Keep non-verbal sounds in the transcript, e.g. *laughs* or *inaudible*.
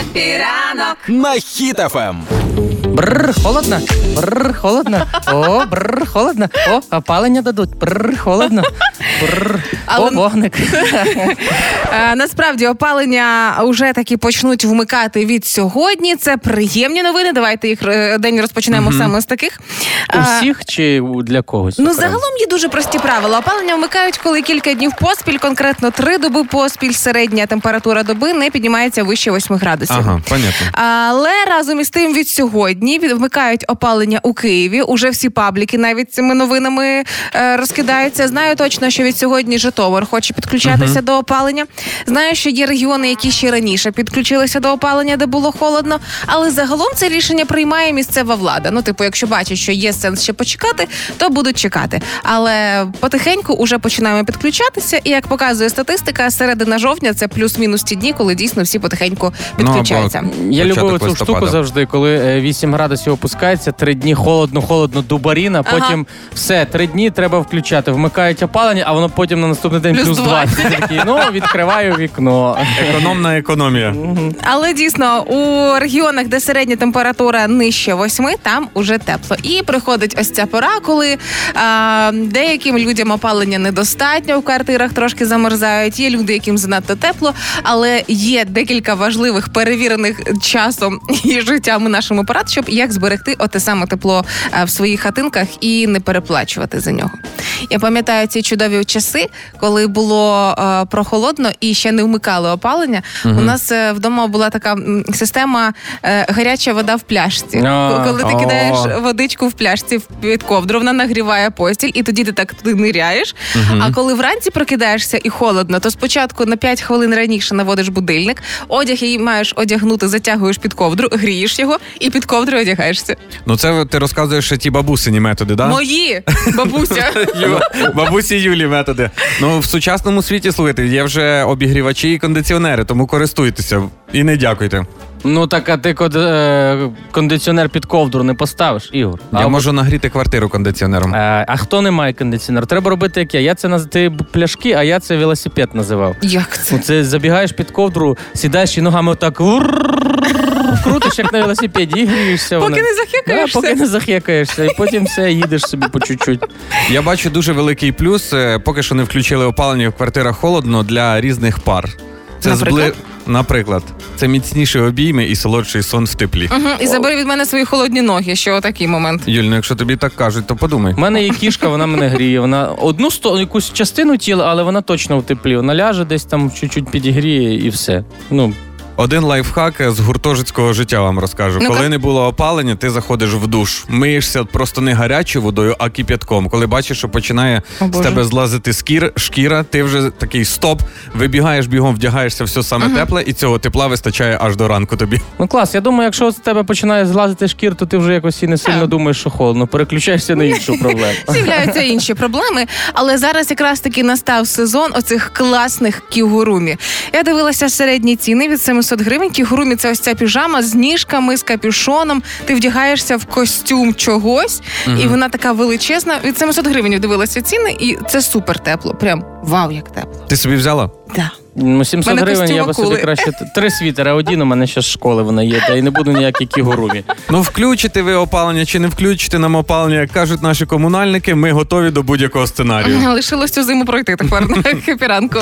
Е, піранок на Хіт FM. Бррр, холодно. Бррр, холодно. О, бррр, холодно. О, опалення дадуть. Бррр, холодно. Бррр. Але- О, вогник. Е, Насправді опалення вже таки почнуть вмикати від сьогодні. Це приємні новини. Давайте їх е, день розпочнемо саме з таких. У Е, всіх чи у- для когось? Ну, окремо? загалом є дуже прості правила. Опалення вмикають, коли кілька днів поспіль, конкретно три доби поспіль, середня температура доби не піднімається вище 8 градусів. Ага, понятно. Але разом із тим від сьогодні від- вмикають опалення у Києві. Уже всі пабліки навіть цими новинами е, розкидаються. Знаю точно, що від сьогодні Житомир хоче підключатися до опалення. Знаю, що є регіони, які ще раніше підключилися до опалення, де було холодно. Але загалом це рішення приймає місцева влада. Ну, типу, якщо бачать, що є сенс ще почекати, то будуть чекати. Але потихеньку уже починаємо підключатися. І як показує статистика, середина жовтня це плюс-мінус ті дні, коли дійсно всі потихеньку підключаються. Я Початок любив цю штуку завжди, коли е, 8 градусів опускається, три дні холодно, холодно, дубаріна, Ага. потім все, три дні треба включати. Вмикають опалення, а воно потім на наступний день Плюс плюс 20. Ти такий, ну, відкриваю вікно. Економна економія. Але дійсно у регіонах, де середня температура нижче 8, там уже тепло. І приходить ось ця пора, коли а, деяким людям опалення недостатньо в квартирах трошки замерзають. Є люди, яким занадто тепло, але є декілька важливих перевірених часом *laughs* і життям нашим апарат, щоб як зберегти оте саме тепло в своїх хатинках і не переплачувати за нього. Я пам'ятаю ці чудові часи, коли було е, прохолодно і ще не вмикали опалення. У нас е, вдома була така система е, гаряча вода в пляшці. А, коли ти о. кидаєш водичку в пляшці під ковдру, вона нагріває постіль, і тоді ти так туди ниряєш. А коли вранці прокидаєшся і холодно, то спочатку на 5 хвилин раніше наводиш будильник, одяг її маєш одягнути, затягуєш під ковдру, грієш його і під ковдрою одягаєшся. Ну це ти розказуєш ще ті бабусині методи, да? Мої бабуся. *laughs* Бабусі Юлі методи. Ну в сучасному світі слухайте, є вже обігрівачі і кондиціонери, тому користуйтеся і не дякуйте. Ну так, а ти е, кондиціонер під ковдру не поставиш, Ігор. Я А можу нагріти квартиру кондиціонером. Е, а хто не має кондиціонер? Треба робити як я. Я це наз... ти пляшки, а я це велосипед називав. Як це? Ну, Це забігаєш під ковдру, сідаєш і ногами отак вуррррррр, крутиш, як на велосипеді, і грієшся. Поки не захекаєшся. Да, поки не захекаєшся, і потім все, їдеш собі по чуть-чуть. Я бачу дуже великий плюс. е, Поки що не включили опалення в квартирах холодно для різних пар. Це Наприклад? Наприклад, це міцніші обійми і солодший сон в теплі. Угу, і забери від мене свої холодні ноги, що отакий момент. Юль, ну якщо тобі так кажуть, то подумай. У мене є кішка, вона мене гріє. Вона одну сто, якусь частину тіла, але вона точно в теплі. Вона ляже десь там чуть-чуть підігріє і все. Ну, Один лайфхак з гуртожитського життя вам розкажу. Ну-ка. Коли не було опалення, ти заходиш в душ, миєшся просто не гарячою водою, а кип'ятком. Коли бачиш, що починає О, з Боже. тебе злазити скір, шкіра, ти вже такий стоп, вибігаєш бігом, вдягаєшся все саме тепле, і цього тепла вистачає аж до ранку тобі. ну клас. Я думаю, якщо з тебе починає злазити шкір, то ти вже якось і не сильно Так. думаєш, що холодно. Переключаєшся на іншу *laughs* проблему. З'являються інші проблеми, але зараз якраз таки настав сезон оцих класних кігурумі. Я дивилася середні ціни від 700 гривень. Кігурумі це ось ця піжама з ніжками, з капюшоном. Ти вдягаєшся в костюм чогось, і вона така величезна. Від 700 гривень дивилася ціни, і це супер тепло. Прям вау, як тепло. Ти собі взяла? Да. Ну, 700 Мене гривень я костюм би собі акули. краще т- три світера. Один у мене ще з школи вона є, та й не буду ніякі кігурумі. Ну, включите ви опалення чи не включите нам опалення, як кажуть наші комунальники, ми готові до будь-якого сценарію. *laughs* Лишилось цю зиму пройти тепер на *laughs* хепіранку.